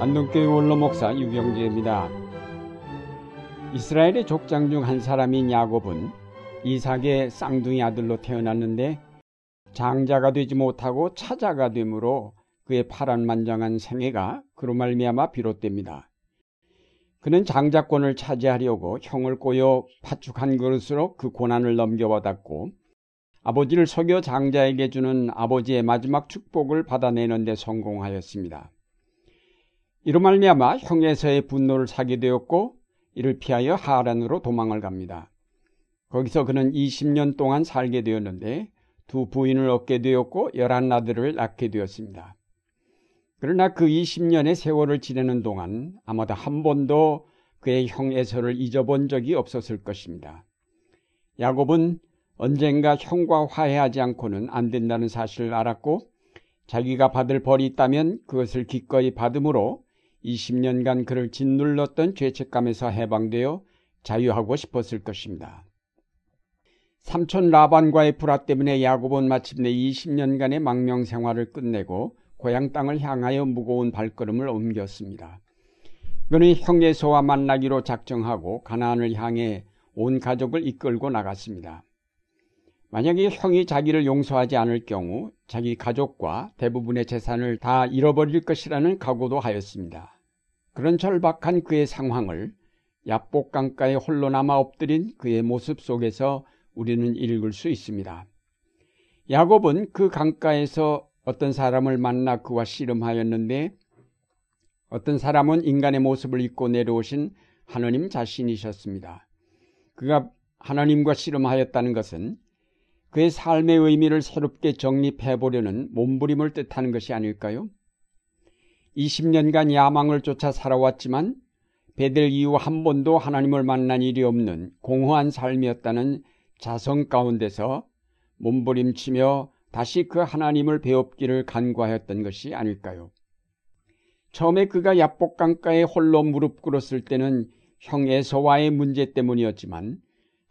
안동교회 원로 목사 유경재입니다. 이스라엘의 족장 중 한 사람인 야곱은 이삭의 쌍둥이 아들로 태어났는데 장자가 되지 못하고 차자가 되므로 그의 파란만장한 생애가 그로 말미암아 비롯됩니다. 그는 장자권을 차지하려고 형을 꼬여 파축한 그릇으로 그 고난을 넘겨받았고 아버지를 속여 장자에게 주는 아버지의 마지막 축복을 받아내는 데 성공하였습니다. 이로 말미암아 형에서의 분노를 사게 되었고 이를 피하여 하란으로 도망을 갑니다. 거기서 그는 20년 동안 살게 되었는데 두 부인을 얻게 되었고 열한 아들을 낳게 되었습니다. 그러나 그 20년의 세월을 지내는 동안 아마도 한 번도 그의 형 에서를 잊어본 적이 없었을 것입니다. 야곱은 언젠가 형과 화해하지 않고는 안 된다는 사실을 알았고 자기가 받을 벌이 있다면 그것을 기꺼이 받음으로 20년간 그를 짓눌렀던 죄책감에서 해방되어 자유하고 싶었을 것입니다. 삼촌 라반과의 불화 때문에 야곱은 마침내 20년간의 망명 생활을 끝내고 고향 땅을 향하여 무거운 발걸음을 옮겼습니다. 그는 형제소와 만나기로 작정하고 가나안을 향해 온 가족을 이끌고 나갔습니다. 만약에 형이 자기를 용서하지 않을 경우 자기 가족과 대부분의 재산을 다 잃어버릴 것이라는 각오도 하였습니다. 그런 절박한 그의 상황을 야복 강가에 홀로 남아 엎드린 그의 모습 속에서 우리는 읽을 수 있습니다. 야곱은 그 강가에서 어떤 사람을 만나 그와 씨름하였는데 어떤 사람은 인간의 모습을 입고 내려오신 하나님 자신이셨습니다. 그가 하나님과 씨름하였다는 것은 그의 삶의 의미를 새롭게 정립해 보려는 몸부림을 뜻하는 것이 아닐까요? 20년간 야망을 쫓아 살아왔지만 베델 이후 한 번도 하나님을 만난 일이 없는 공허한 삶이었다는 자성 가운데서 몸부림치며 다시 그 하나님을 배웁기를 간과하였던 것이 아닐까요? 처음에 그가 야복강가에 홀로 무릎 꿇었을 때는 형 에서와의 문제 때문이었지만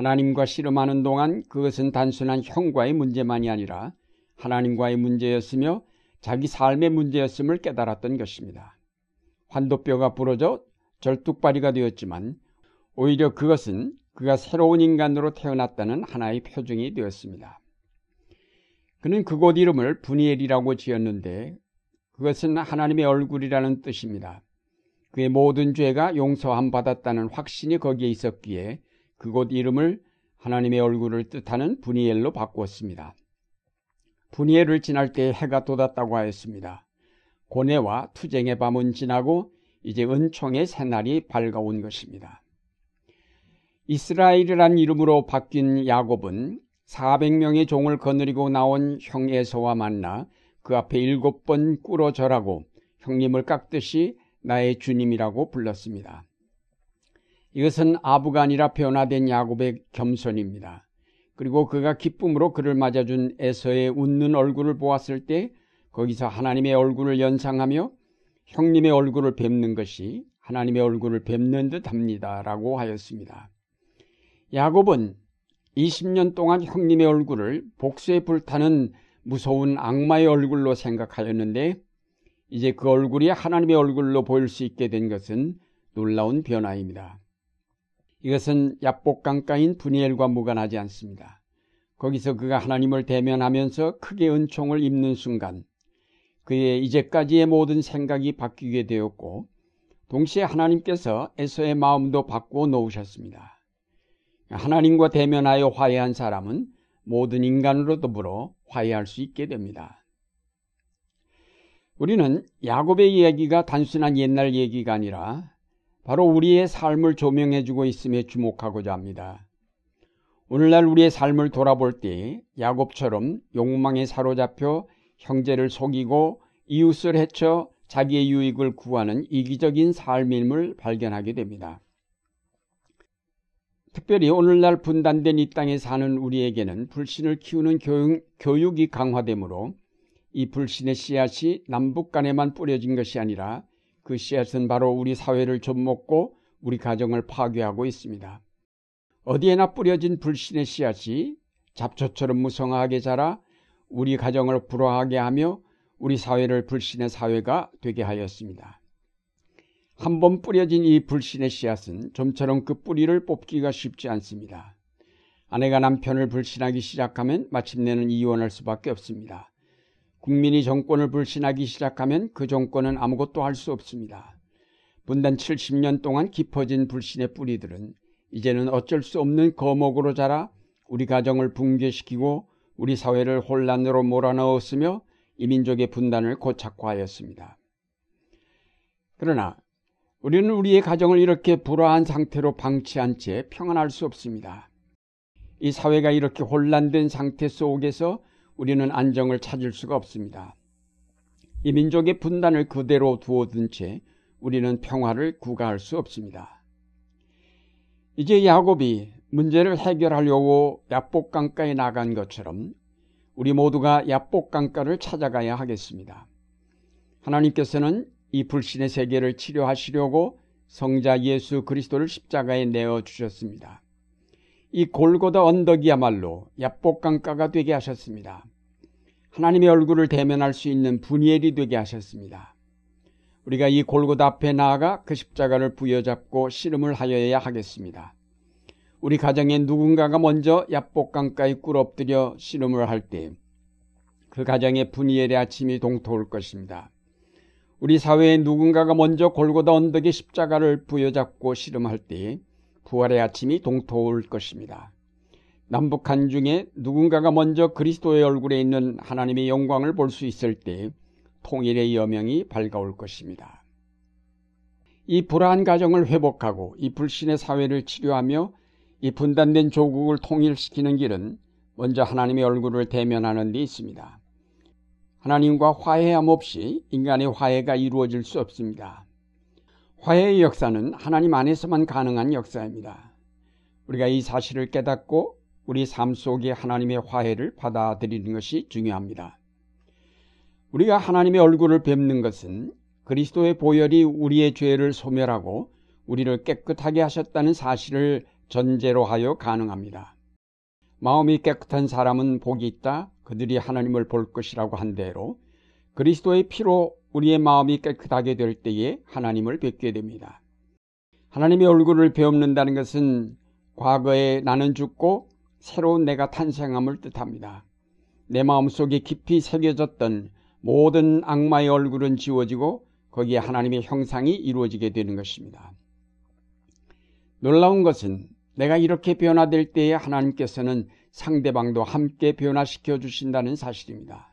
하나님과 씨름하는 동안 그것은 단순한 형과의 문제만이 아니라 하나님과의 문제였으며 자기 삶의 문제였음을 깨달았던 것입니다. 환도뼈가 부러져 절뚝발이가 되었지만 오히려 그것은 그가 새로운 인간으로 태어났다는 하나의 표징이 되었습니다. 그는 그곳 이름을 분이엘이라고 지었는데 그것은 하나님의 얼굴이라는 뜻입니다. 그의 모든 죄가 용서함 받았다는 확신이 거기에 있었기에 그곳 이름을 하나님의 얼굴을 뜻하는 분이엘로 바꾸었습니다. 분이엘을 지날 때 해가 돋았다고 하였습니다. 고뇌와 투쟁의 밤은 지나고 이제 은총의 새날이 밝아온 것입니다. 이스라엘이란 이름으로 바뀐 야곱은 400명의 종을 거느리고 나온 형 에서와 만나 그 앞에 일곱 번 꿇어 절하고 형님을 깎듯이 나의 주님이라고 불렀습니다. 이것은 아부가 아니라 변화된 야곱의 겸손입니다. 그리고 그가 기쁨으로 그를 맞아준 에서의 웃는 얼굴을 보았을 때 거기서 하나님의 얼굴을 연상하며 형님의 얼굴을 뵙는 것이 하나님의 얼굴을 뵙는 듯 합니다. 라고 하였습니다. 야곱은 20년 동안 형님의 얼굴을 복수에 불타는 무서운 악마의 얼굴로 생각하였는데 이제 그 얼굴이 하나님의 얼굴로 보일 수 있게 된 것은 놀라운 변화입니다. 이것은 야복강가인 분이엘과 무관하지 않습니다. 거기서 그가 하나님을 대면하면서 크게 은총을 입는 순간 그의 이제까지의 모든 생각이 바뀌게 되었고 동시에 하나님께서 에서의 마음도 바꾸어 놓으셨습니다. 하나님과 대면하여 화해한 사람은 모든 인간으로 더불어 화해할 수 있게 됩니다. 우리는 야곱의 이야기가 단순한 옛날 얘기가 아니라 바로 우리의 삶을 조명해주고 있음에 주목하고자 합니다. 오늘날 우리의 삶을 돌아볼 때 야곱처럼 욕망에 사로잡혀 형제를 속이고 이웃을 해쳐 자기의 유익을 구하는 이기적인 삶임을 발견하게 됩니다. 특별히 오늘날 분단된 이 땅에 사는 우리에게는 불신을 키우는 교육, 교육이 강화되므로 이 불신의 씨앗이 남북 간에만 뿌려진 것이 아니라 그 씨앗은 바로 우리 사회를 좀먹고 우리 가정을 파괴하고 있습니다. 어디에나 뿌려진 불신의 씨앗이 잡초처럼 무성하게 자라 우리 가정을 불화하게 하며 우리 사회를 불신의 사회가 되게 하였습니다. 한번 뿌려진 이 불신의 씨앗은 좀처럼 그 뿌리를 뽑기가 쉽지 않습니다. 아내가 남편을 불신하기 시작하면 마침내는 이혼할 수밖에 없습니다. 국민이 정권을 불신하기 시작하면 그 정권은 아무것도 할 수 없습니다. 분단 70년 동안 깊어진 불신의 뿌리들은 이제는 어쩔 수 없는 거목으로 자라 우리 가정을 붕괴시키고 우리 사회를 혼란으로 몰아넣었으며 이 민족의 분단을 고착화하였습니다. 그러나 우리는 우리의 가정을 이렇게 불화한 상태로 방치한 채 평안할 수 없습니다. 이 사회가 이렇게 혼란된 상태 속에서 우리는 안정을 찾을 수가 없습니다. 이 민족의 분단을 그대로 두어둔 채 우리는 평화를 구가할 수 없습니다. 이제 야곱이 문제를 해결하려고 야복강가에 나간 것처럼 우리 모두가 야복강가를 찾아가야 하겠습니다. 하나님께서는 이 불신의 세계를 치료하시려고 성자 예수 그리스도를 십자가에 내어 주셨습니다. 이 골고다 언덕이야말로 야복강가가 되게 하셨습니다. 하나님의 얼굴을 대면할 수 있는 분이엘이 되게 하셨습니다. 우리가 이 골고다 앞에 나아가 그 십자가를 부여잡고 씨름을 하여야 하겠습니다. 우리 가정에 누군가가 먼저 야복강가에 꿇 엎드려 씨름을 할 때 그 가정에 분이엘의 아침이 동토올 것입니다. 우리 사회에 누군가가 먼저 골고다 언덕의 십자가를 부여잡고 씨름할 때 부활의 아침이 동토올 것입니다. 남북한 중에 누군가가 먼저 그리스도의 얼굴에 있는 하나님의 영광을 볼 수 있을 때 통일의 여명이 밝아올 것입니다. 이 불안한 가정을 회복하고 이 불신의 사회를 치료하며 이 분단된 조국을 통일시키는 길은 먼저 하나님의 얼굴을 대면하는 데 있습니다. 하나님과 화해함 없이 인간의 화해가 이루어질 수 없습니다. 화해의 역사는 하나님 안에서만 가능한 역사입니다. 우리가 이 사실을 깨닫고 우리 삶 속에 하나님의 화해를 받아들이는 것이 중요합니다. 우리가 하나님의 얼굴을 뵙는 것은 그리스도의 보혈이 우리의 죄를 소멸하고 우리를 깨끗하게 하셨다는 사실을 전제로 하여 가능합니다. 마음이 깨끗한 사람은 복이 있다. 그들이 하나님을 볼 것이라고 한 대로 그리스도의 피로 우리의 마음이 깨끗하게 될 때에 하나님을 뵙게 됩니다. 하나님의 얼굴을 배움는다는 것은 과거에 나는 죽고 새로운 내가 탄생함을 뜻합니다. 내 마음속에 깊이 새겨졌던 모든 악마의 얼굴은 지워지고 거기에 하나님의 형상이 이루어지게 되는 것입니다. 놀라운 것은 내가 이렇게 변화될 때에 하나님께서는 상대방도 함께 변화시켜 주신다는 사실입니다.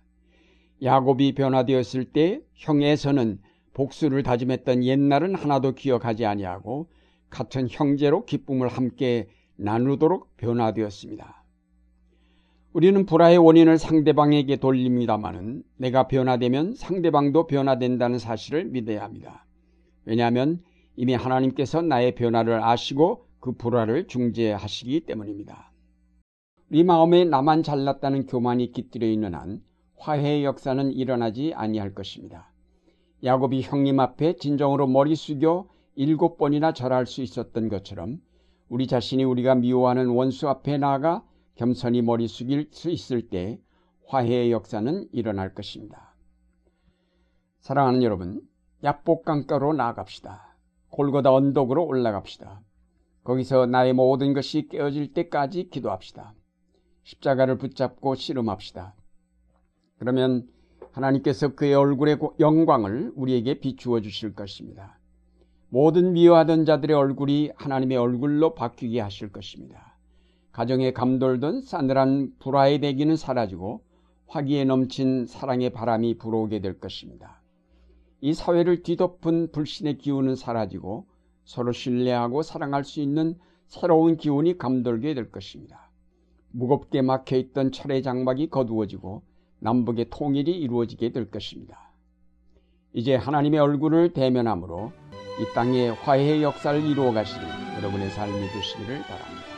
야곱이 변화되었을 때 형에서는 복수를 다짐했던 옛날은 하나도 기억하지 아니하고 같은 형제로 기쁨을 함께 나누도록 변화되었습니다. 우리는 불화의 원인을 상대방에게 돌립니다마는 내가 변화되면 상대방도 변화된다는 사실을 믿어야 합니다. 왜냐하면 이미 하나님께서 나의 변화를 아시고 그 불화를 중재하시기 때문입니다. 우리 마음에 나만 잘났다는 교만이 깃들여 있는 한 화해의 역사는 일어나지 아니할 것입니다. 야곱이 형님 앞에 진정으로 머리 숙여 일곱 번이나 절할 수 있었던 것처럼 우리 자신이 우리가 미워하는 원수 앞에 나아가 겸손히 머리 숙일 수 있을 때 화해의 역사는 일어날 것입니다. 사랑하는 여러분, 약복강가로 나아갑시다. 골고다 언덕으로 올라갑시다. 거기서 나의 모든 것이 깨어질 때까지 기도합시다. 십자가를 붙잡고 씨름합시다. 그러면 하나님께서 그의 얼굴의 영광을 우리에게 비추어 주실 것입니다. 모든 미워하던 자들의 얼굴이 하나님의 얼굴로 바뀌게 하실 것입니다. 가정에 감돌던 싸늘한 불화의 대기는 사라지고 화기에 넘친 사랑의 바람이 불어오게 될 것입니다. 이 사회를 뒤덮은 불신의 기운은 사라지고 서로 신뢰하고 사랑할 수 있는 새로운 기운이 감돌게 될 것입니다. 무겁게 막혀있던 철의 장막이 거두어지고 남북의 통일이 이루어지게 될 것입니다. 이제 하나님의 얼굴을 대면함으로 이 땅에 화해의 역사를 이루어 가시는 여러분의 삶이 되시기를 바랍니다.